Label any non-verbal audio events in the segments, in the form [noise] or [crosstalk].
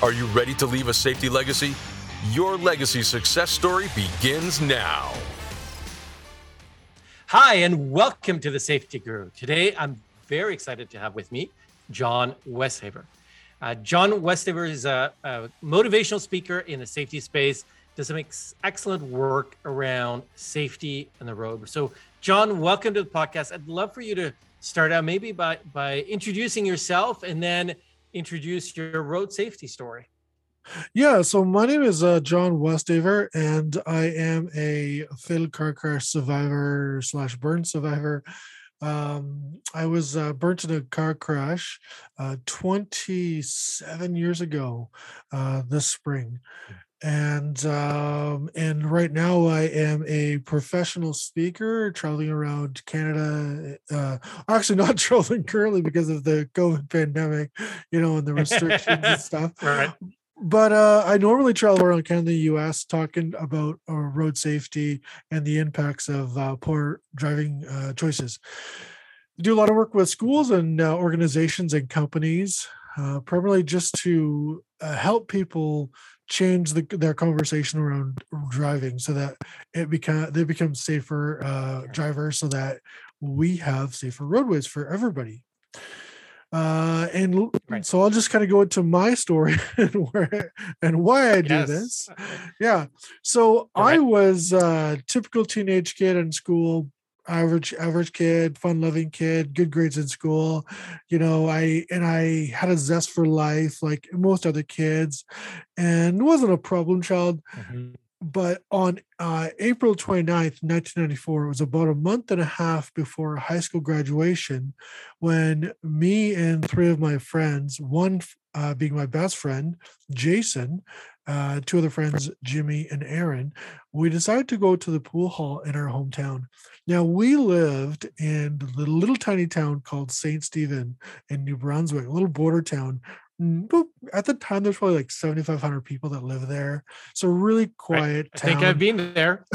Are you ready to leave a safety legacy? Your legacy success story begins now. Hi, and welcome to the Safety Guru. Today, I'm very excited to have with me John Westhaver. Uh, John Westhaver is a, a, motivational speaker in the safety space, does some ex- excellent work around safety on the road. So, John, welcome to the podcast. I'd love for you to start out maybe by, by introducing yourself and then introduce your road safety story. Yeah, so my name is uh, John Westhaver, and I am a fatal car crash survivor slash burn survivor. Um, I was uh, burnt in a car crash uh, 27 years ago uh, this spring. And um, and right now I am a professional speaker traveling around Canada. Uh, actually, not [laughs] traveling currently because of the COVID pandemic, you know, and the restrictions and [laughs] stuff. Right but uh, I normally travel around Canada, the U.S., talking about uh, road safety and the impacts of uh, poor driving uh, choices. I do a lot of work with schools and uh, organizations and companies, uh, primarily just to help people change the, their conversation around driving, so that it become they become safer drivers, so that we have safer roadways for everybody uh and right. so i'll just kind of go into my story [laughs] and where and why i do yes. this. Yeah. So i was a typical teenage kid in school average average kid fun loving kid good grades in school. You know i and i had a zest for life like most other kids and wasn't a problem child. Mm-hmm but on uh, April 29th, 1994, it was about a month and a half before high school graduation when me and three of my friends, one uh, being my best friend, Jason, uh, two other friends, Jimmy and Aaron, we decided to go to the pool hall in our hometown. Now, we lived in the little tiny town called St. Stephen in New Brunswick, a little border town at the time there's probably like 7500 people that live there so really quiet I, I think i've been there. [laughs]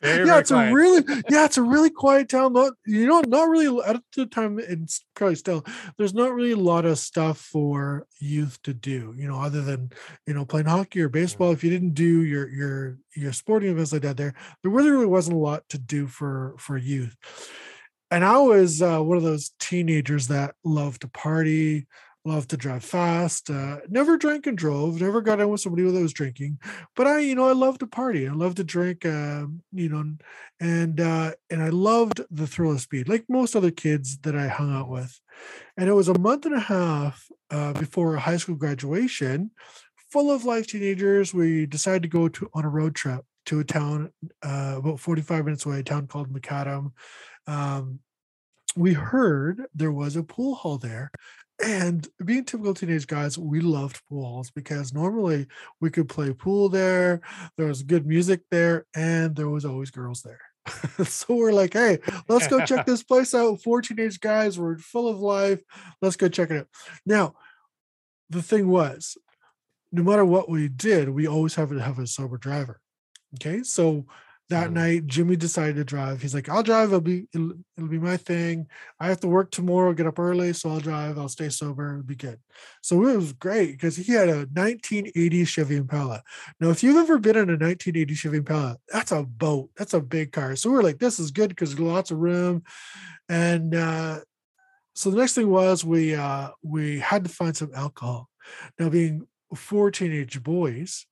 Very, yeah it's quiet. a really yeah it's a really quiet town not you know not really at the time it's probably still there's not really a lot of stuff for youth to do you know other than you know playing hockey or baseball. If you didn't do your your your sporting events like that there there really, really wasn't a lot to do for for youth. And i was uh, one of those teenagers that loved to party Love to drive fast. Uh, never drank and drove. Never got in with somebody that was drinking. But I, you know, I love to party. I love to drink. Uh, you know, and uh, and I loved the thrill of speed, like most other kids that I hung out with. And it was a month and a half uh, before high school graduation, full of life teenagers. We decided to go to on a road trip to a town uh, about 45 minutes away, a town called McAdam. Um, we heard there was a pool hall there and being typical teenage guys, we loved pool halls because normally we could play pool there. There was good music there, and there was always girls there. [laughs] so we're like, hey, let's go check [laughs] this place out. Four teenage guys, we're full of life. Let's go check it out. Now, the thing was, no matter what we did, we always have to have a sober driver. Okay, so that mm. night jimmy decided to drive. He's like i'll drive. It'll be it'll, it'll, be my thing. I have to work tomorrow get up early so i'll drive. I'll stay sober. It'll be good. So it was great because he had a 1980 chevy impala. Now if you've ever been in a 1980 chevy impala that's a boat. That's a big car. So we are like this is good because lots of room. And uh so the next thing was we uh we had to find some alcohol. Now being four teenage boys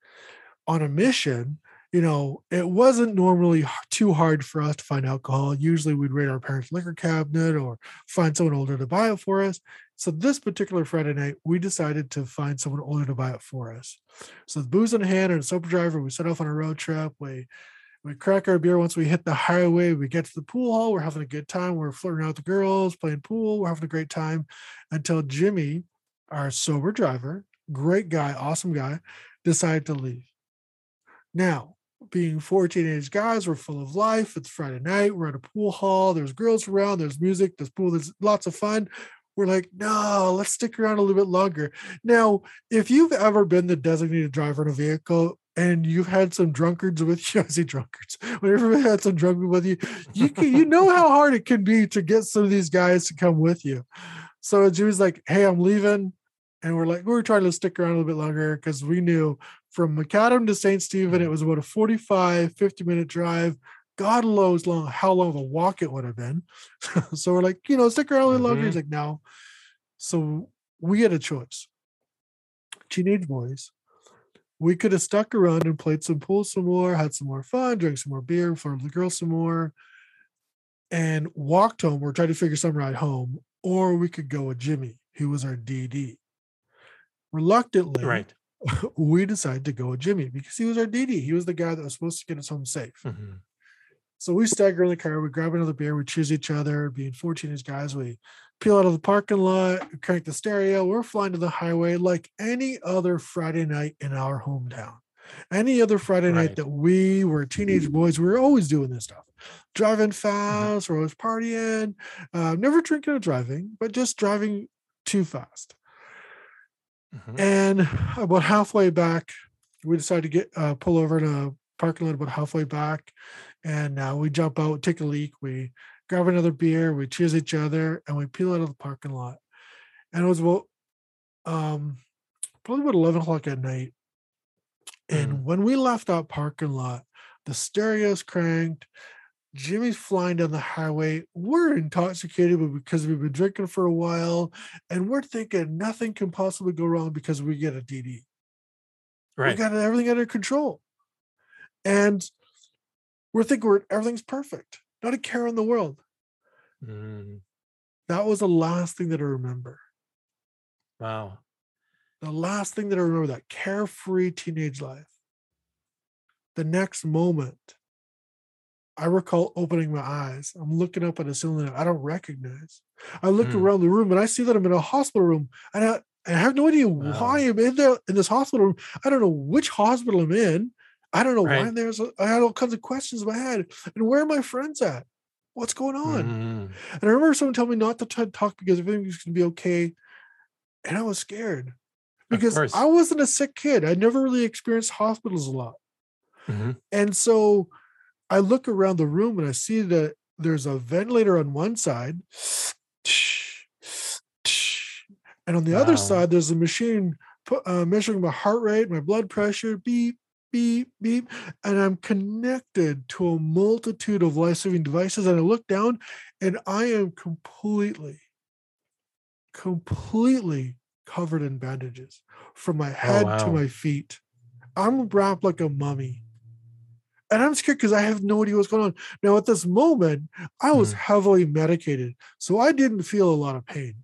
on a mission you know, it wasn't normally too hard for us to find alcohol. Usually we'd raid our parents' liquor cabinet or find someone older to buy it for us. So this particular Friday night, we decided to find someone older to buy it for us. So the booze in hand and a sober driver, we set off on a road trip. We we crack our beer once we hit the highway. We get to the pool hall. We're having a good time. We're flirting out with the girls, playing pool. We're having a great time until Jimmy, our sober driver, great guy, awesome guy, decided to leave. Now, being four teenage guys, we're full of life. It's Friday night. We're at a pool hall. There's girls around. There's music. There's pool. There's lots of fun. We're like, no, let's stick around a little bit longer. Now, if you've ever been the designated driver in a vehicle and you've had some drunkards with you, [laughs] I say drunkards, whenever you've had some drunkards with you, you can, you know how hard it can be to get some of these guys to come with you. So Jimmy's like, hey, I'm leaving. And we're like, we are trying to stick around a little bit longer because we knew from McAdam to St. Stephen, it was about a 45, 50 minute drive. God knows long how long of a walk it would have been. [laughs] so we're like, you know, stick around little mm-hmm. longer. He's like, no. So we had a choice. Teenage boys. We could have stuck around and played some pool some more, had some more fun, drank some more beer, flirted with the girls some more, and walked home. or tried to figure some ride home, or we could go with Jimmy, who was our DD. Reluctantly, right we decided to go with Jimmy because he was our DD. He was the guy that was supposed to get us home safe. Mm-hmm. So we stagger in the car, we grab another beer, we choose each other, being 14 inch guys, we peel out of the parking lot, crank the stereo, we're flying to the highway like any other Friday night in our hometown. Any other Friday right. night that we were teenage boys, we were always doing this stuff. Driving mm-hmm. fast, mm-hmm. or always partying, uh, never drinking or driving, but just driving too fast. Mm-hmm. And about halfway back, we decided to get uh, pull over to a parking lot about halfway back, and uh, we jump out, take a leak, we grab another beer, we cheers each other, and we peel out of the parking lot. And it was about um, probably about eleven o'clock at night. And mm. when we left that parking lot, the stereo's cranked, Jimmy's flying down the highway. We're intoxicated because we've been drinking for a while, and we're thinking nothing can possibly go wrong because we get a DD. Right. We got everything under control. And we're thinking we're, everything's perfect, not a care in the world. Mm. That was the last thing that I remember. Wow. The last thing that I remember that carefree teenage life. The next moment, I recall opening my eyes. I'm looking up at a ceiling I don't recognize. I look mm. around the room and I see that I'm in a hospital room and I, I have no idea wow. why I'm in there in this hospital room. I don't know which hospital I'm in. I don't know right. why there's a, I had all kinds of questions in my head. And where are my friends at? What's going on? Mm. And I remember someone telling me not to talk because everything was gonna be okay. And I was scared because I wasn't a sick kid. I never really experienced hospitals a lot. Mm-hmm. And so I look around the room and I see that there's a ventilator on one side, and on the wow. other side, there's a machine uh, measuring my heart rate, my blood pressure, beep, beep, beep. And I'm connected to a multitude of life saving devices. And I look down and I am completely, completely covered in bandages from my oh, head oh, wow. to my feet. I'm wrapped like a mummy and I'm scared because I have no idea what's going on. Now, at this moment, I was mm. heavily medicated, so I didn't feel a lot of pain,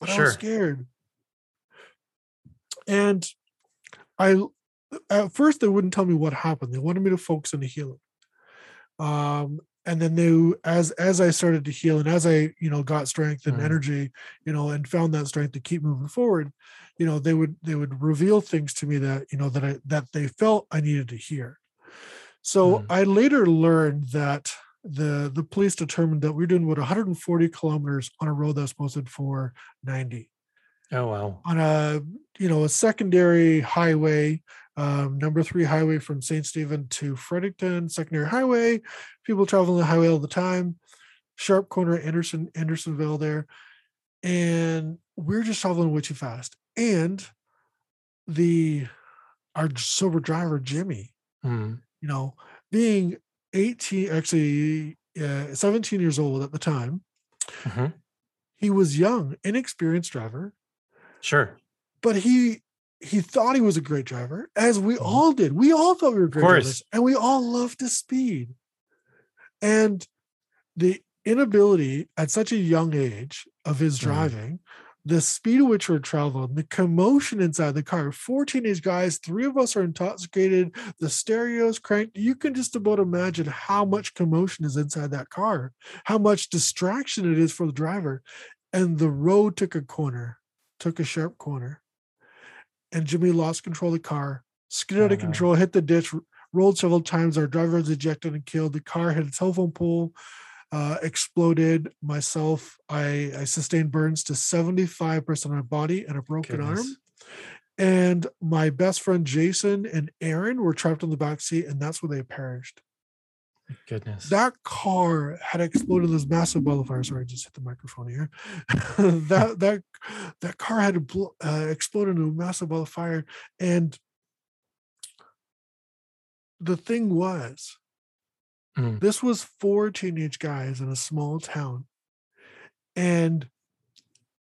but sure. I was scared. And I, at first, they wouldn't tell me what happened. They wanted me to focus on the healing. Um, and then they, as as I started to heal, and as I, you know, got strength and mm. energy, you know, and found that strength to keep moving forward, you know, they would they would reveal things to me that you know that I that they felt I needed to hear so mm. I later learned that the the police determined that we are doing about 140 kilometers on a road that's posted for 90. Oh wow! On a you know a secondary highway, um, number three highway from St. Stephen to Fredericton, secondary highway. People traveling the highway all the time. Sharp corner Anderson Andersonville there, and we're just traveling way too fast. And the our sober driver Jimmy. Mm you know, being 18, actually uh, 17 years old at the time, mm-hmm. he was young, inexperienced driver. Sure. But he he thought he was a great driver, as we mm-hmm. all did. We all thought we were great drivers, and we all loved his speed. And the inability at such a young age of his mm-hmm. driving the speed at which we're traveling, the commotion inside the car. Four teenage guys, three of us are intoxicated, the stereo's cranked. You can just about imagine how much commotion is inside that car, how much distraction it is for the driver. And the road took a corner, took a sharp corner. and Jimmy lost control of the car, skidded out of uh-huh. control, hit the ditch, rolled several times. Our driver was ejected and killed. The car hit a telephone pole, uh, exploded. Myself, I, I sustained burns to 75% of my body and a broken Goodness. arm. And my best friend Jason and Aaron were trapped in the back seat, and that's where they perished. Goodness. That car had exploded this massive ball of fire. Sorry, I just hit the microphone here. [laughs] that that that car had uh, exploded into a massive ball of fire, and the thing was, mm. this was four teenage guys in a small town, and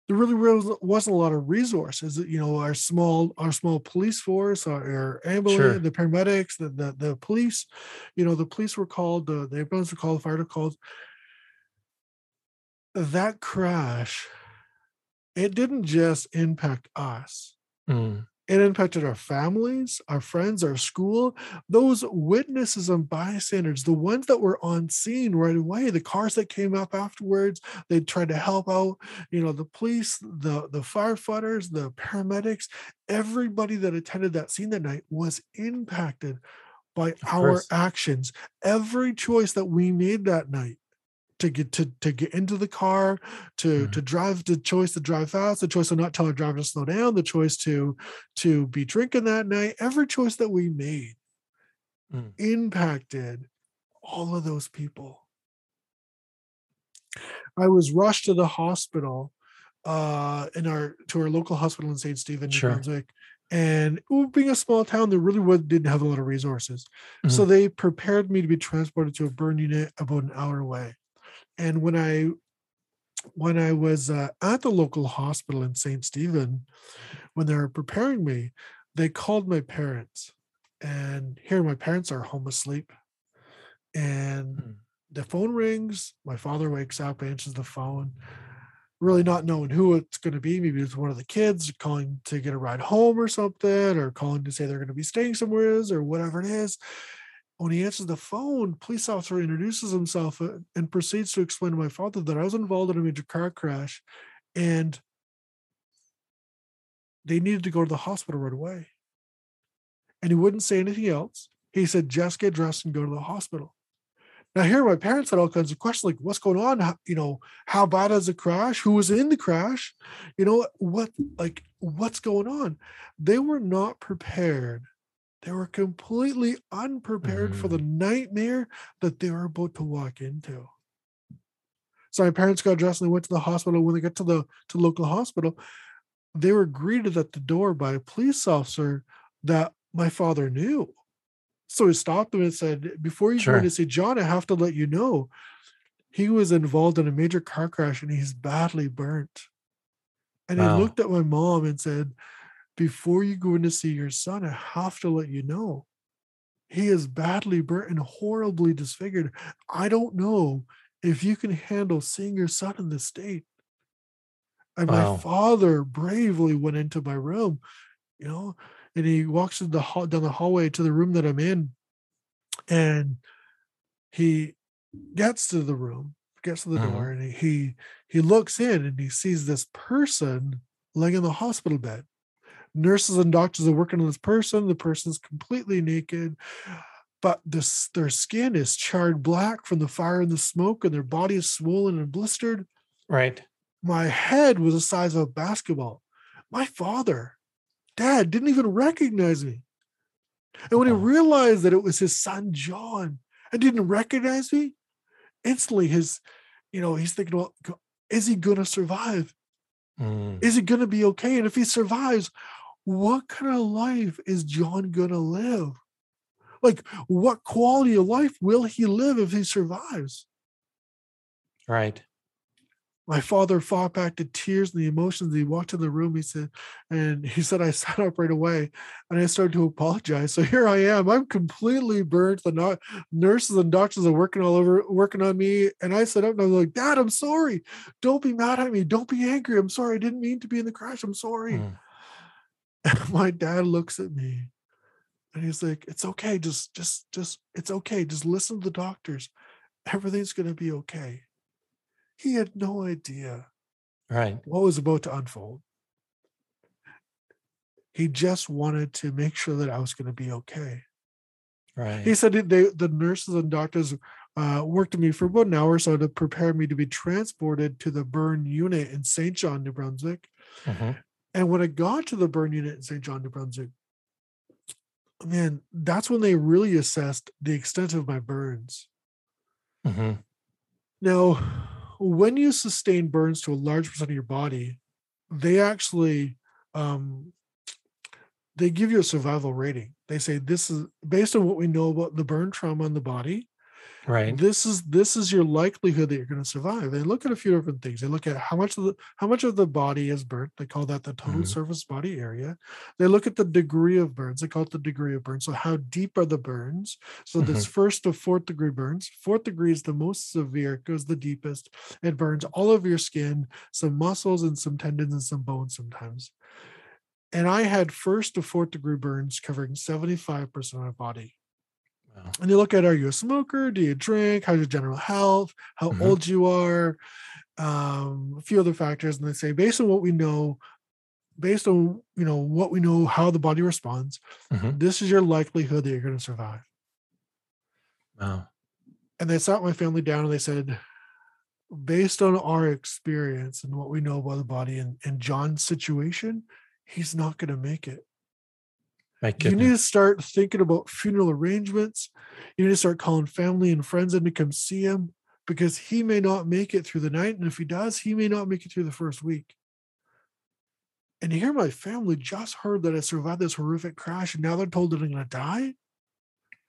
there really wasn't a lot of resources. You know, our small our small police force, our, our ambulance, sure. the paramedics, the, the the police. You know, the police were called, the, the ambulance were called, the fire were called. That crash, it didn't just impact us. Mm. It impacted our families, our friends, our school. Those witnesses and bystanders, the ones that were on scene right away, the cars that came up afterwards, they tried to help out. You know, the police, the the firefighters, the paramedics, everybody that attended that scene that night was impacted by of our course. actions. Every choice that we made that night to get to to get into the car, to mm-hmm. to drive, the choice to drive fast, the choice to not tell our driver to slow down, the choice to to be drinking that night. Every choice that we made mm. impacted all of those people. I was rushed to the hospital uh in our to our local hospital in St. Stephen, New sure. Brunswick. And being a small town, they really would, didn't have a lot of resources. Mm-hmm. So they prepared me to be transported to a burn unit about an hour away and when I when I was uh, at the local hospital in St. Stephen, when they were preparing me, they called my parents. And here my parents are home asleep. And mm. the phone rings. My father wakes up, answers the phone, really not knowing who it's going to be. Maybe it's one of the kids calling to get a ride home or something, or calling to say they're going to be staying somewhere or whatever it is when he answers the phone, police officer introduces himself uh, and proceeds to explain to my father that I was involved in a major car crash and they needed to go to the hospital right away. And he wouldn't say anything else. He said, just get dressed and go to the hospital. Now, here my parents had all kinds of questions like, what's going on? How, you know, how bad is the crash? Who was in the crash? You know, what, like, what's going on? They were not prepared they were completely unprepared mm. for the mm. nightmare that they were about to walk into. So my parents got dressed and they went to the hospital. When they got to the to local hospital, they were greeted at the door by a police officer that my father knew. So he stopped them and said, Before you sure. go in to see John, I have to let you know he was involved in a major car crash and he's badly burnt. And wow. he looked at my mom and said, before you go in to see your son, I have to let you know he is badly burnt and horribly disfigured. I don't know if you can handle seeing your son in this state. And wow. my father bravely went into my room, you know, and he walks the hall, down the hallway to the room that I'm in, and he gets to the room, gets to the mm-hmm. door, and he he looks in and he sees this person laying in the hospital bed nurses and doctors are working on this person. The person's completely naked, but this their skin is charred black from the fire and the smoke, and their body is swollen and blistered. Right. My head was the size of a basketball. My father, dad, didn't even recognize me. And when he realized that it was his son John and didn't recognize me, instantly his, you know, he's thinking, well, is he gonna survive? Mm. Is he gonna be okay? And if he survives, what kind of life is John gonna live? Like, what quality of life will he live if he survives? Right. My father fought back the tears and the emotions. He walked in the room. He said, and he said, I [laughs] sat up right away and I started to apologize. So here I am. I'm completely burnt. The nurses and doctors are working all over, working on me. And I sat up and I was like, Dad, I'm sorry. Don't be mad at me. Don't be angry. I'm sorry. I didn't mean to be in the crash. I'm sorry. Mm. And my dad looks at me and he's like, It's okay. Just, just, just, it's okay. Just listen to the doctors. Everything's going to be okay. He had no idea right what was about to unfold. He just wanted to make sure that I was going to be okay. Right. He said they, the nurses and doctors uh, worked with me for about an hour or so to prepare me to be transported to the burn unit in Saint John, New Brunswick. Mm-hmm. And when I got to the burn unit in Saint John, New Brunswick, man, that's when they really assessed the extent of my burns. Mm-hmm. Now, when you sustain burns to a large percent of your body, they actually um, they give you a survival rating. They say this is based on what we know about the burn trauma in the body. Right. This is this is your likelihood that you're going to survive. They look at a few different things. They look at how much of the how much of the body is burnt. They call that the total mm-hmm. surface body area. They look at the degree of burns. They call it the degree of burns So how deep are the burns? So mm-hmm. this first to fourth degree burns. Fourth degree is the most severe. It goes the deepest. It burns all of your skin, some muscles and some tendons and some bones sometimes. And I had first to fourth degree burns covering 75% of my body. Wow. And you look at are you a smoker? Do you drink? How's your general health? How mm-hmm. old you are? Um, a few other factors. And they say, based on what we know, based on you know what we know how the body responds, mm-hmm. this is your likelihood that you're going to survive. Wow. And they sat my family down and they said, based on our experience and what we know about the body and, and John's situation, he's not going to make it. You need to start thinking about funeral arrangements. You need to start calling family and friends in to come see him because he may not make it through the night. And if he does, he may not make it through the first week. And here, my family just heard that I survived this horrific crash, and now they're told that I'm going to die.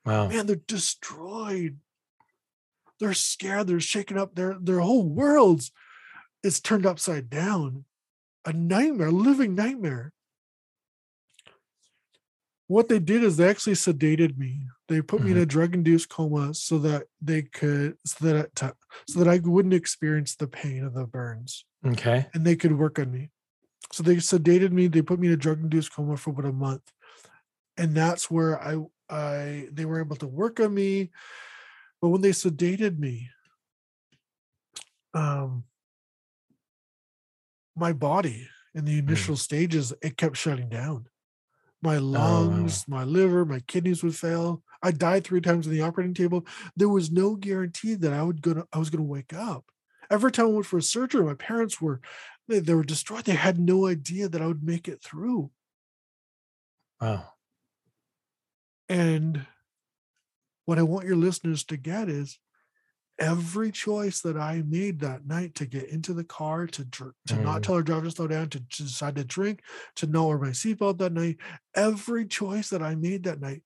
Wow. Man, they're destroyed. They're scared. They're shaken up. Their, their whole world's is turned upside down. A nightmare, a living nightmare what they did is they actually sedated me. They put mm-hmm. me in a mm-hmm. drug-induced coma so that they could so that I, so that I wouldn't experience the pain of the burns. Okay. And they could work on me. So they sedated me. They put me in a drug-induced coma for about a month, and that's where I I they were able to work on me. But when they sedated me, um, my body in the mm. initial mm. stages it kept shutting down my lungs, oh, wow. my liver, my kidneys would fail. I died three times on the operating table. There was no guarantee that I would gonna I was gonna wake up. Every time I went for a surgery, my parents were they, they were destroyed. They had no idea that I would make it through. Wow. And what I want your listeners to get is every choice that I made that night to get into the car, to to mm. not tell our driver to slow down, to, to decide to drink, to not wear my seatbelt that night, every choice that I made that night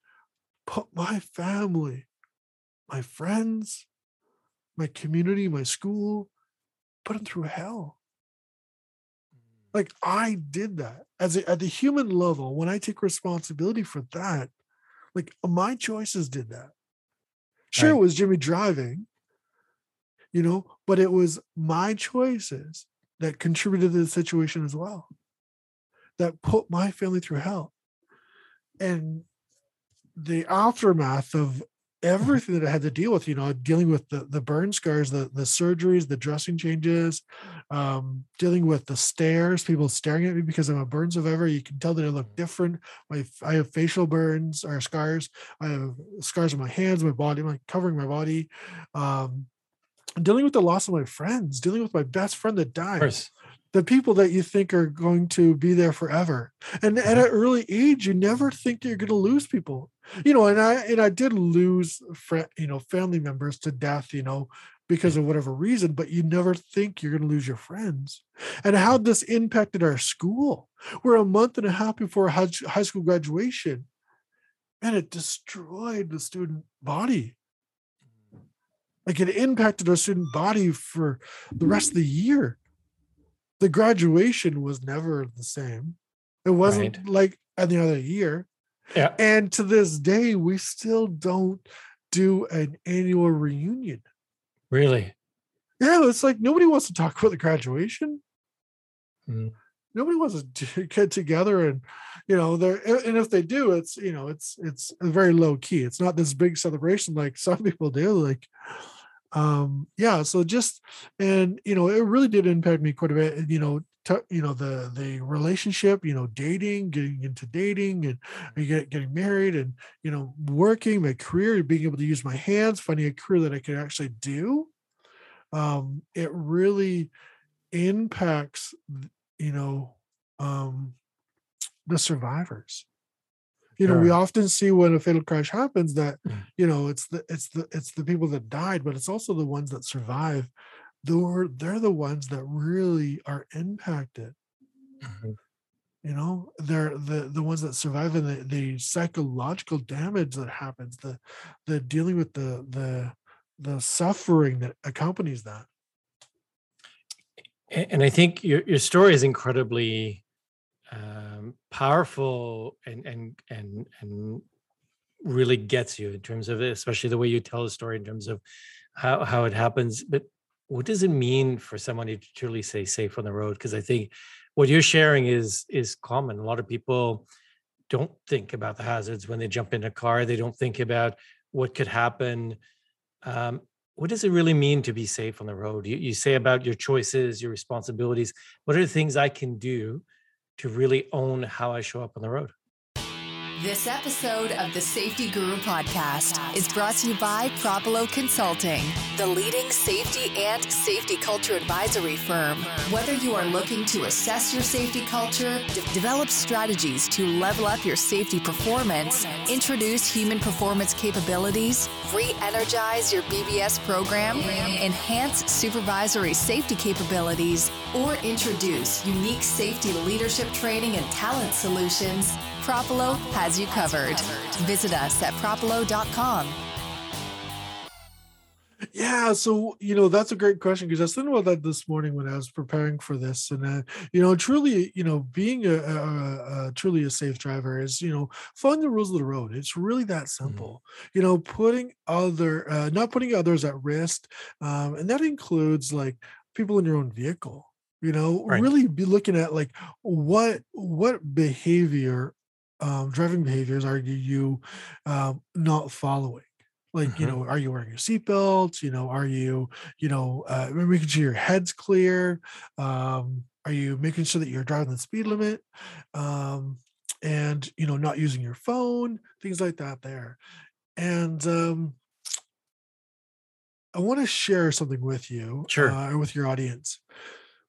put my family, my friends, my community, my school, put them through hell. Like I did that as a, at the human level. When I take responsibility for that, like my choices did that. Sure, right. it was Jimmy driving, you know, but it was my choices that contributed to the situation as well, that put my family through hell. And the aftermath of everything that I had to deal with, you know, dealing with the, the burn scars, the, the surgeries, the dressing changes, um, dealing with the stares, people staring at me because I'm a burn survivor. You can tell that I look different. My, I have facial burns or scars. I have scars on my hands, my body, my covering my body. Um, dealing with the loss of my friends, dealing with my best friend that died, the people that you think are going to be there forever. And at mm-hmm. an early age, you never think you're going to lose people. You know, and I and I did lose friend, you know, family members to death, you know, because mm-hmm. of whatever reason, but you never think you're going to lose your friends. And how mm-hmm. this impacted our school. We're a month and a half before high school graduation, and it destroyed the student body like it impacted our student body for the rest of the year. The graduation was never the same. It wasn't right. like any other year. Yeah. And to this day, we still don't do an annual reunion. Really? Yeah, it's like nobody wants to talk about the graduation. Mm. Nobody wants to [laughs] get together and you know they're and if they do it's you know it's it's very low key it's not this big celebration like [laughs] some people do like um yeah so just and you know it really did impact me quite a bit you know to, you know the the relationship you know dating getting into dating and get, getting married and you know working my career being able to use my hands finding a career that i could actually do um it really impacts you know um the survivors you know we often see when a fatal crash happens that mm. you know it's the it's the it's the people that died but it's also the ones that survive they're they're the ones that really are impacted mm-hmm. you know they're the the ones that survive and the, the psychological damage that happens the the dealing with the the the suffering that accompanies that and i think your, your story is incredibly um, powerful and and and and really gets you in terms of especially the way you tell the story in terms of how how it happens. But what does it mean for someone to truly say safe on the road? Because I think what you're sharing is is common. A lot of people don't think about the hazards when they jump in a car. They don't think about what could happen. Um, what does it really mean to be safe on the road? You, you say about your choices, your responsibilities. What are the things I can do to really own how I show up on the road. This episode of the Safety Guru podcast is brought to you by Propulo Consulting, the leading safety and safety culture advisory firm. Whether you are looking to assess your safety culture, de- develop strategies to level up your safety performance, introduce human performance capabilities, re energize your BBS program, enhance supervisory safety capabilities, or introduce unique safety leadership training and talent solutions, Propulo has you covered. Visit us at propulo.com. Yeah, so you know that's a great question because I was thinking about that this morning when I was preparing for this, and uh, you know, truly, you know, being a, a, a, truly a safe driver is you know following the rules of the road. It's really that mm-hmm. simple. Mm-hmm. You know, putting other, uh, not putting others at risk, um, and that includes like people in your own vehicle. You know, right. really be looking at like what what behavior um, driving behaviors are you um, not following? Like, mm-hmm. you know, are you wearing your seatbelt? You know, are you, you know, uh, making sure your head's clear? Um, are you making sure that you're driving the speed limit? Um, and, you know, not using your phone, things like that there. And um, I want to share something with you, sure, uh, with your audience.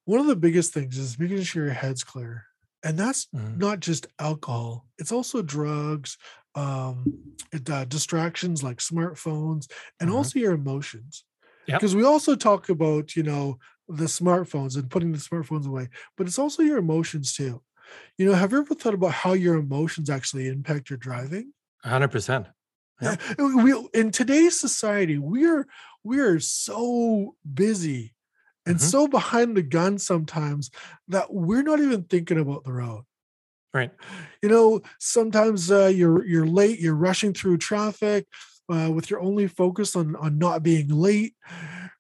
One of the biggest things is making sure your head's clear and that's mm-hmm. not just alcohol it's also drugs um it, uh, distractions like smartphones and mm-hmm. also your emotions because yep. we also talk about you know the smartphones and putting the smartphones away but it's also your emotions too you know have you ever thought about how your emotions actually impact your driving 100% yeah. [laughs] we in today's society we are we are so busy and mm-hmm. so behind the gun sometimes that we're not even thinking about the road right you know sometimes uh, you're you're late you're rushing through traffic uh, with your only focus on on not being late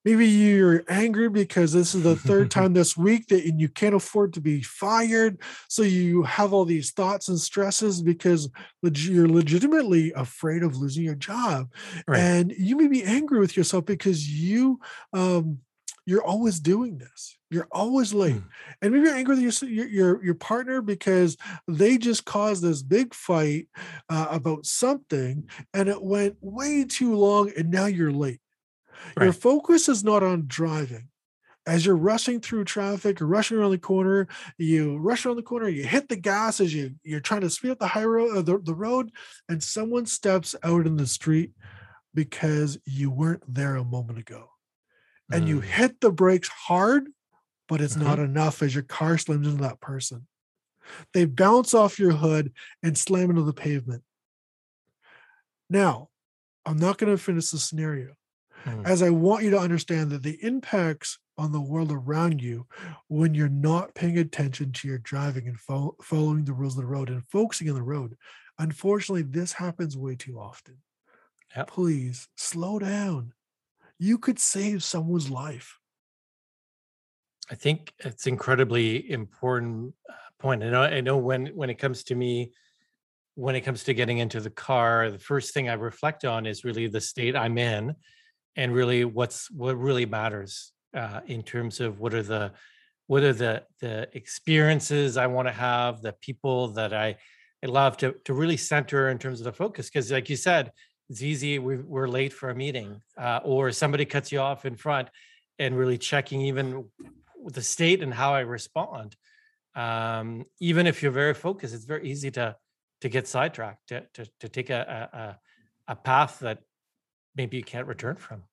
maybe you're angry because this is the third [laughs] time this week that and you can't afford to be fired so you have all these thoughts and stresses because you're legitimately afraid of losing your job right. and you may be angry with yourself because you um, you're always doing this. You're always late, mm. and maybe you're angry with your your your partner because they just caused this big fight uh, about something, and it went way too long, and now you're late. Right. Your focus is not on driving. As you're rushing through traffic or rushing around the corner, you rush around the corner, you hit the gas as you you're trying to speed up the high road, uh, the, the road, and someone steps out in the street because you weren't there a moment ago and you mm. hit the brakes hard, but it's mm-hmm. not enough as your car slams into that person. They bounce off your hood and slam into the pavement. Now, I'm not going to finish the scenario, mm. as I want you to understand that the impacts on the world around you when you're not paying attention to your driving and fo- following the rules of the road and focusing on the road. Unfortunately, this happens way too often. Yep. Please slow down you could save someone's life. I think it's incredibly important uh, point. I know, I know when when it comes to me, when it comes to getting into the car, the first thing I reflect on is really the state I'm in, and really what's what really matters uh, in terms of what are the what are the the experiences I want to have, the people that I I love to to really center in terms of the focus. Because like you said, it's easy. We, we're late for a meeting, uh, or somebody cuts you off in front, and really checking even the state and how I respond. Um, even if you're very focused, it's very easy to to get sidetracked, to to, to take a, a a path that maybe you can't return from.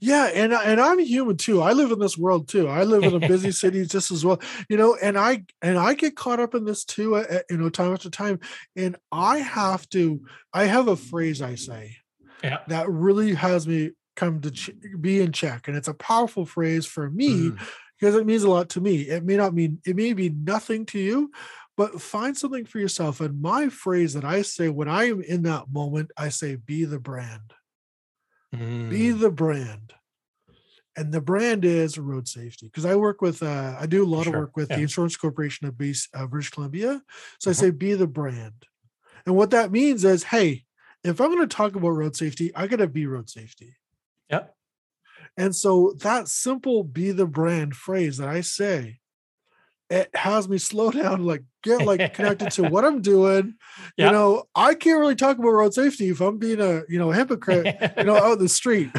Yeah, and and I'm human too. I live in this world too. I live in a busy [laughs] city just as well, you know. And I and I get caught up in this too, uh, you know, time after time. And I have to. I have a phrase I say yeah. that really has me come to ch- be in check, and it's a powerful phrase for me mm. because it means a lot to me. It may not mean it may be nothing to you, but find something for yourself. And my phrase that I say when I am in that moment, I say, "Be the brand." Mm. Be the brand. And the brand is road safety. Because I work with, uh, I do a lot sure. of work with yeah. the Insurance Corporation of Base, uh, British Columbia. So uh-huh. I say, be the brand. And what that means is, hey, if I'm going to talk about road safety, I got to be road safety. Yep. And so that simple be the brand phrase that I say it has me slow [laughs] down, like get like connected to what I'm doing. [laughs] Yep. You know, I can't really talk about road safety if I'm being a you know hypocrite, you know, out in the street.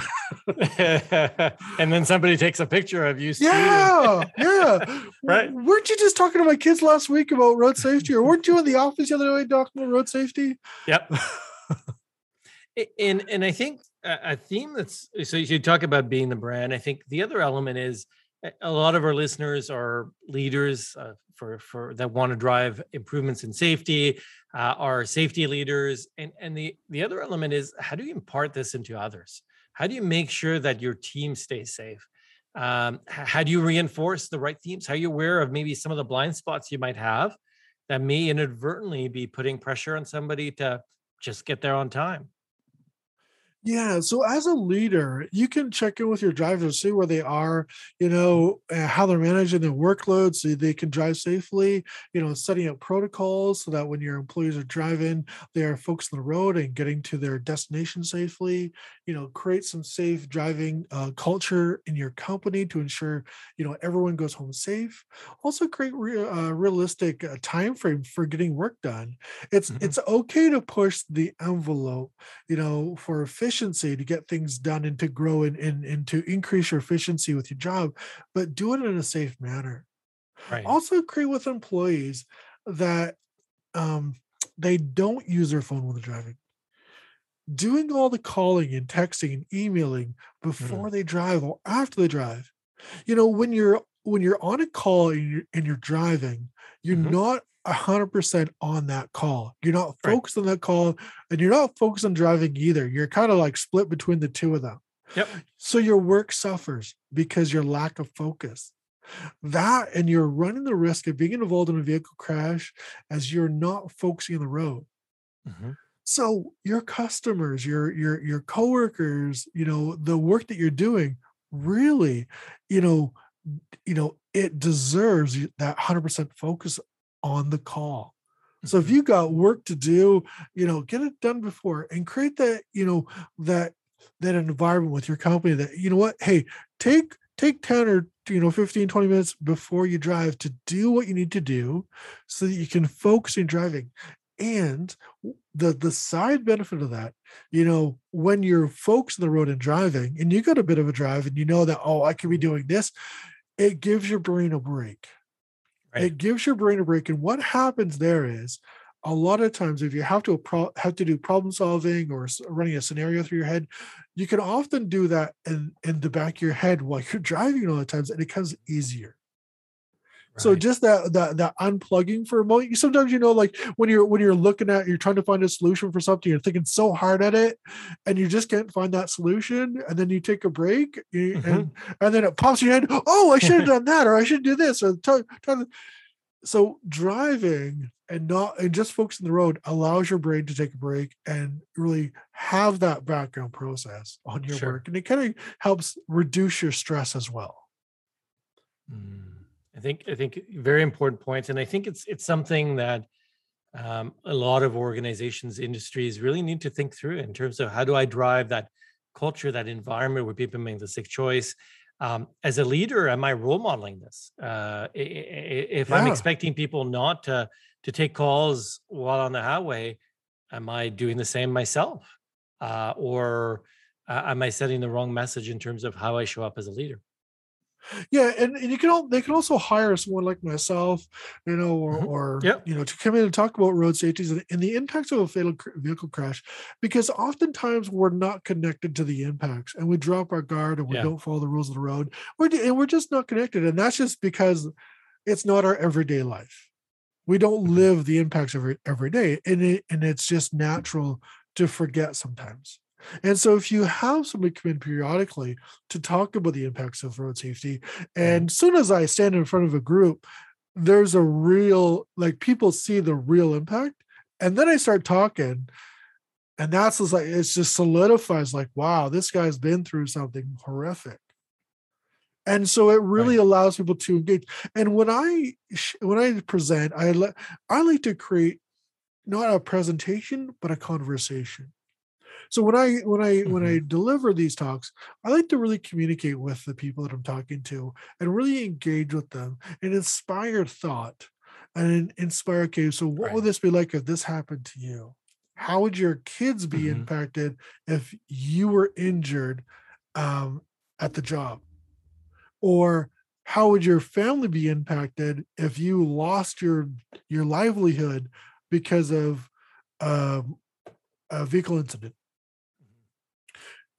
[laughs] and then somebody takes a picture of you. Yeah, yeah. right. Weren't you just talking to my kids last week about road safety, or weren't you in the office the other day talking about road safety? Yep. and and I think a theme that's so you talk about being the brand. I think the other element is a lot of our listeners are leaders uh, for for that want to drive improvements in safety uh, are safety leaders and and the the other element is how do you impart this into others? How do you make sure that your team stays safe? Um, how do you reinforce the right themes? How are you aware of maybe some of the blind spots you might have that may inadvertently be putting pressure on somebody to just get there on time yeah. So as a leader, you can check in with your drivers, see where they are, you know, how they're managing their workload so they can drive safely, you know, setting up protocols so that when your employees are driving, they are focused on the road and getting to their destination safely, you know, create some safe driving uh, culture in your company to ensure, you know, everyone goes home safe. Also create re- uh, realistic uh, time frame for getting work done. It's, mm-hmm. it's okay to push the envelope, you know, for efficiency efficiency to get things done and to grow and, and, and to increase your efficiency with your job, but do it in a safe manner. Right. Also, agree with employees that um, they don't use their phone when they're driving. Doing all the calling and texting and emailing before mm. they drive or after they drive. You know, when you're when you're on a call and you're, and you're driving, you're mm-hmm. not 100% on that call. You're not focused right. on that call and you're not focused on driving either. You're kind of like split between the two of them. Yep. So your work suffers because your lack of focus. That and you're running the risk of being involved in a vehicle crash as you're not focusing on the road. Mm-hmm. So your customers, your your your coworkers, you know, the work that you're doing really, you know, you know, it deserves that 100% focus on the call. So if mm-hmm. you got work to do, you know, get it done before and create that, you know, that that environment with your company that, you know what, hey, take take 10 or you know 15 20 minutes before you drive to do what you need to do so that you can focus in driving and the the side benefit of that you know when you're focused on the road and driving and you got a bit of a drive and you know that oh i can be doing this it gives your brain a break Right. It gives your brain a break. And what happens there is a lot of times if you have to pro- have to do problem solving or running a scenario through your head, you can often do that in, in the back of your head while you're [laughs] driving all the times and it becomes easier. So just that that that unplugging for a moment. Sometimes you know, like when you're when you're looking at you're trying to find a solution for something, you're thinking so hard at it, and you just can't find that solution, and then you take a break, you, mm-hmm. and and then it pops in your head. Oh, I should have done that, or I should do this, or t- t- so driving and not and just focusing the road allows your brain to take a break and really have that background process on your sure. work, and it kind of helps reduce your stress as well. Mm. I think I think very important points, and I think it's it's something that um, a lot of organizations, industries really need to think through in terms of how do I drive that culture, that environment where people make the sick choice. um, as a leader, am I role modeling this? Uh, if yeah. I'm expecting people not to to take calls while on the highway, am I doing the same myself, uh, or uh, am I setting the wrong message in terms of how I show up as a leader? Yeah, and, and you can all they can also hire someone like myself, you know, or mm-hmm. or yep. you know, to come in and talk about road safety and, and the impacts of a fatal vehicle crash, because oftentimes we're not connected to the impacts, and we drop our guard and we yeah. don't follow the rules of the road. We're and we're just not connected, and that's just because it's not our everyday life. We don't mm-hmm. live the impacts every every day, and it and it's just natural to forget sometimes. And so, if you have somebody come in periodically to talk about the impacts of road safety, and as soon as I stand in front of a group, there's a real, like people see the real impact. And then I start talking, and that's just like, it just solidifies like, wow, this guy's been through something horrific. And so it really right. allows people to engage. And when I when I present, I let I like to create not a presentation but a conversation so when i when i mm-hmm. when i deliver these talks i like to really communicate with the people that i'm talking to and really engage with them and inspire thought and inspire okay so what right. would this be like if this happened to you how would your kids be mm-hmm. impacted if you were injured um, at the job or how would your family be impacted if you lost your your livelihood because of um, a vehicle incident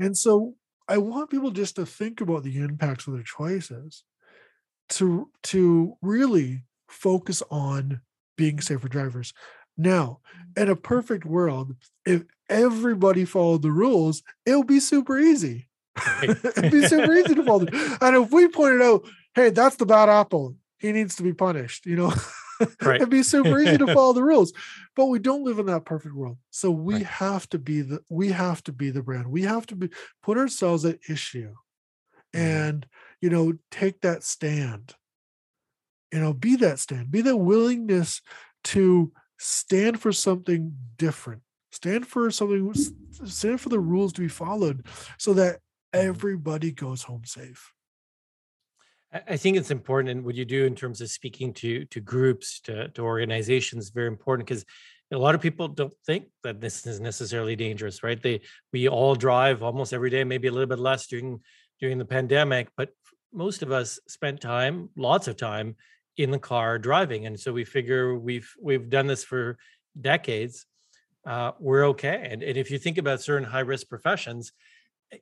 and so I want people just to think about the impacts of their choices to to really focus on being safer drivers. Now, mm-hmm. in a perfect world, if everybody followed the rules, it would be super easy. [laughs] It'd be super easy to follow. [laughs] And if we pointed out, hey, that's the bad apple, he needs to be punished, you know, [laughs] right. it'd be super easy to [laughs] follow the rules but we don't live in that perfect world so we right. have to be the we have to be the brand we have to be put ourselves at issue mm-hmm. and you know take that stand you know be that stand be the willingness to stand for something different stand for something stand for the rules to be followed so that mm-hmm. everybody goes home safe I think it's important, and what you do in terms of speaking to to groups, to, to organizations, very important because a lot of people don't think that this is necessarily dangerous, right? They we all drive almost every day, maybe a little bit less during during the pandemic, but most of us spent time, lots of time, in the car driving, and so we figure we've we've done this for decades. Uh, we're okay, and, and if you think about certain high risk professions,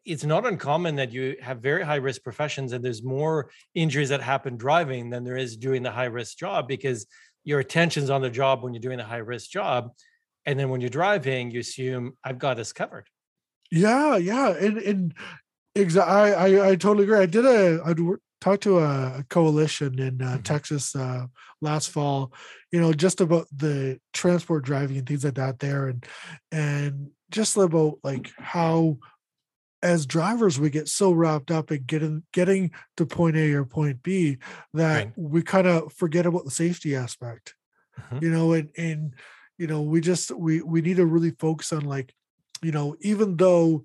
it's not uncommon that you have very high risk professions and there's more injuries that happen driving than there is doing the high risk job because your attention's on the job when you're doing the high risk job. And then when you're driving you assume i've got this covered. Yeah yeah. And and exactly I, I, I totally agree. I did a i talked to a coalition in uh, mm-hmm. texas uh, last fall you know just about the transport driving and things like that there and and just about like how as drivers we get so wrapped up in getting getting to point a or point b that right. we kind of forget about the safety aspect mm-hmm. you know and and you know we just we we need to really focus on like you know even though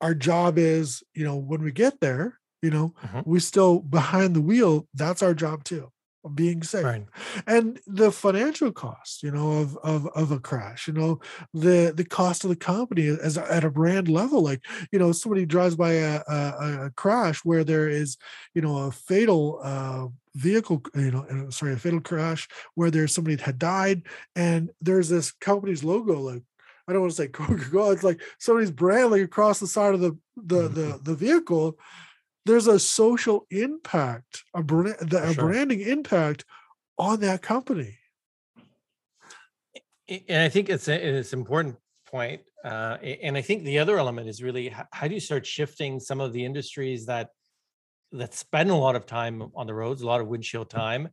our job is you know when we get there you know mm-hmm. we still behind the wheel that's our job too being safe right. and the financial cost you know of, of of a crash you know the the cost of the company as at a brand level like you know somebody drives by a, a, a crash where there is you know a fatal uh vehicle you know uh, sorry a fatal crash where there's somebody that had died and there's this company's logo like I don't want to say [laughs] Coca-Cola. It's like somebody's brand like across the side of the the the, [laughs] the vehicle there's a social impact, a, brand, a sure. branding impact on that company. And I think it's a, it's an important point. Uh, and I think the other element is really how do you start shifting some of the industries that that spend a lot of time on the roads, a lot of windshield mm. time,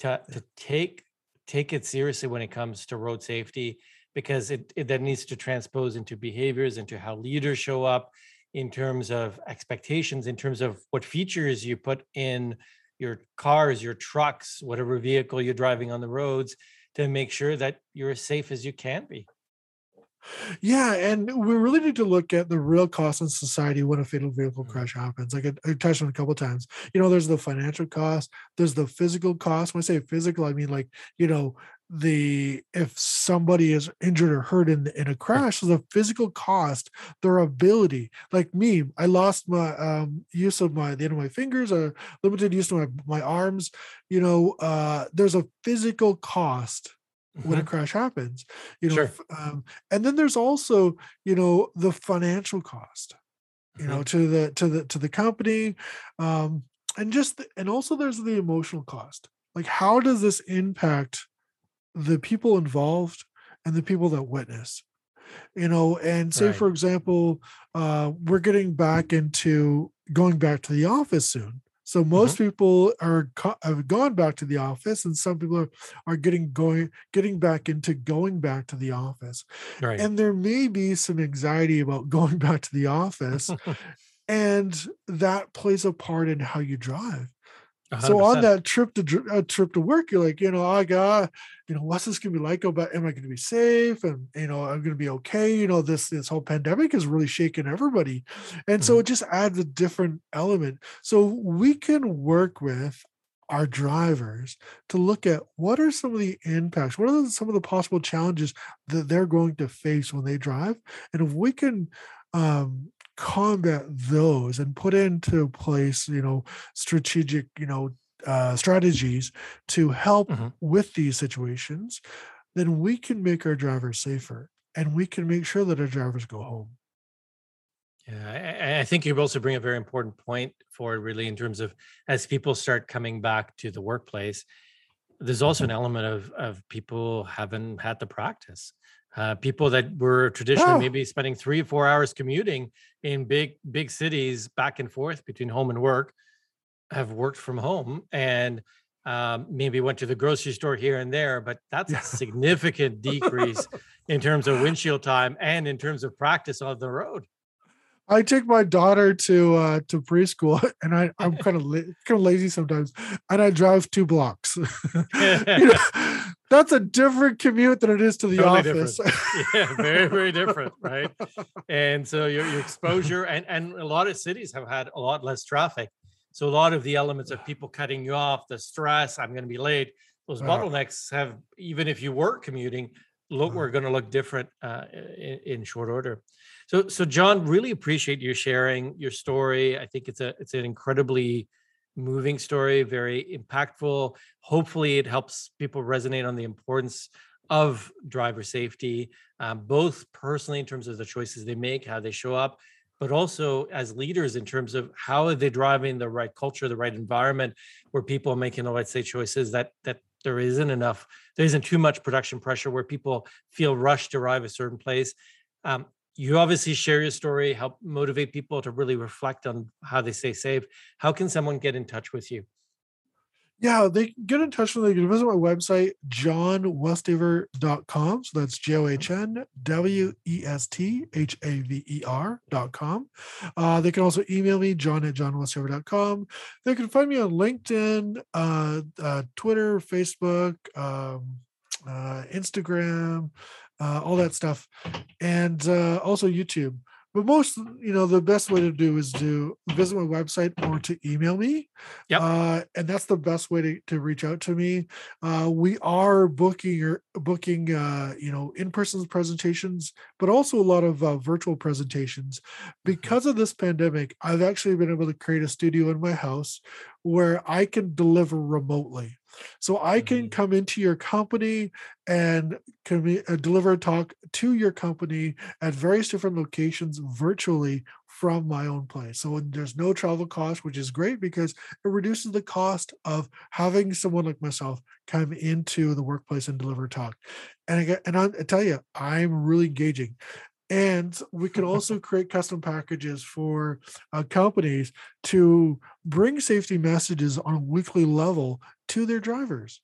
to to take take it seriously when it comes to road safety, because it, it then needs to transpose into behaviors, into how leaders show up, in terms of expectations, in terms of what features you put in your cars, your trucks, whatever vehicle you're driving on the roads to make sure that you're as safe as you can be. Yeah, and we really need to look at the real cost in society when a fatal vehicle mm-hmm. crash happens. Like I, I touched on a couple times. You know, there's the financial cost, there's the physical cost. When I say physical, I mean like you know the if somebody is injured or hurt in in a crash, the physical cost, their ability. Like me, I lost my um, use of my the end of my fingers, or limited use of my my arms. You know, uh, there's a physical cost when mm-hmm. a crash happens you know sure. um, and then there's also you know the financial cost you mm-hmm. know to the to the to the company um and just the, and also there's the emotional cost like how does this impact the people involved and the people that witness you know and say right. for example uh we're getting back into going back to the office soon so most mm-hmm. people are have gone back to the office, and some people are, are getting going getting back into going back to the office. Right. And there may be some anxiety about [laughs] going back to the office, [laughs] and that plays a part in how you drive. 100%. So on that trip to uh, trip to work, you're like, you know, I got, you know, what's this gonna be like? About am I gonna be safe? And you know, I'm gonna be okay. You know, this this whole pandemic is really shaking everybody, and mm-hmm. so it just adds a different element. So we can work with our drivers to look at what are some of the impacts, what are some of the possible challenges that they're going to face when they drive, and if we can um, combat those and put into place you know strategic you know uh, strategies to help mm-hmm. with these situations then we can make our drivers safer and we can make sure that our drivers go home. Yeah, I, I think you also bring a very important point forward, really, in terms of as people start coming back to the workplace, there's also an element of of people haven't had the practice uh, people that were traditionally oh. maybe spending three or four hours commuting in big big cities back and forth between home and work have worked from home and um, maybe went to the grocery store here and there but that's yeah. a significant decrease in terms of windshield time and in terms of practice on the road I take my daughter to uh to preschool [laughs] and I I'm kind of la- kind of lazy sometimes and I drive two blocks. [laughs] you [laughs] know, that's a different commute than it is to the totally office. [laughs] yeah, very very different, right? And so your your exposure and and a lot of cities have had a lot less traffic. So a lot of the elements of people cutting you off, the stress, I'm going to be late, those bottlenecks have even if you were commuting, look we're going to look different uh, in, in short order. So, so John, really appreciate you sharing your story. I think it's a it's an incredibly moving story, very impactful. Hopefully, it helps people resonate on the importance of driver safety, um, both personally in terms of the choices they make, how they show up, but also as leaders in terms of how are they driving the right culture, the right environment, where people are making the right say choices that that there isn't enough, there isn't too much production pressure where people feel rushed to arrive a certain place. Um, you obviously share your story, help motivate people to really reflect on how they stay safe. How can someone get in touch with you? Yeah, they get in touch with me. They can visit my website, johnwesthaver.com. So that's J O H N W E S T H A V E R.com. Uh, they can also email me, john at johnwesthaver.com. They can find me on LinkedIn, uh, uh, Twitter, Facebook, um, uh, Instagram, uh, all that stuff, and uh, also YouTube. But most, you know, the best way to do is to visit my website or to email me. Yep. Uh, and that's the best way to, to reach out to me. Uh, we are booking or booking, uh, you know, in-person presentations, but also a lot of uh, virtual presentations. Mm-hmm. Because of this pandemic, I've actually been able to create a studio in my house where I can deliver remotely. So I can mm-hmm. come into your company and can uh, deliver a talk to your company at various different locations virtually from my own place. So there's no travel cost, which is great because it reduces the cost of having someone like myself come into the workplace and deliver a talk. And I, and I, I tell you, I'm really engaging. And we can also [laughs] create custom packages for uh, companies to bring safety messages on a weekly level to their drivers.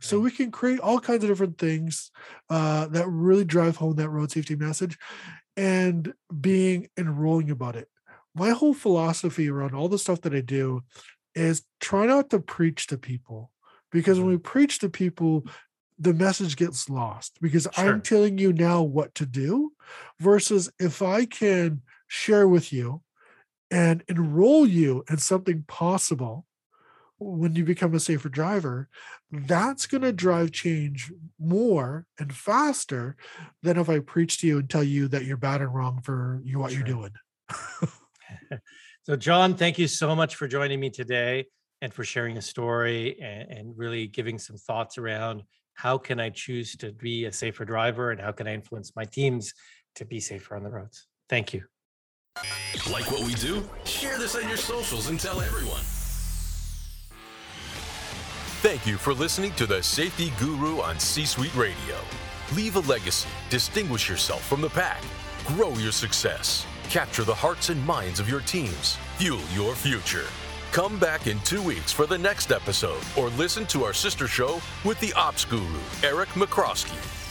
So we can create all kinds of different things uh, that really drive home that road safety message and being enrolling about it. My whole philosophy around all the stuff that I do is try not to preach to people because when we preach to people, the message gets lost because sure. I'm telling you now what to do versus if I can share with you and enroll you in something possible when you become a safer driver, that's going to drive change more and faster than if I preach to you and tell you that you're bad and wrong for you what sure. you're doing. [laughs] so, John, thank you so much for joining me today and for sharing a story and, and really giving some thoughts around how can I choose to be a safer driver and how can I influence my teams to be safer on the roads. Thank you. Like what we do? Share this on your socials and tell everyone. Thank you for listening to the Safety Guru on C Suite Radio. Leave a legacy, distinguish yourself from the pack, grow your success, capture the hearts and minds of your teams, fuel your future. Come back in two weeks for the next episode or listen to our sister show with the Ops Guru, Eric Michrowski.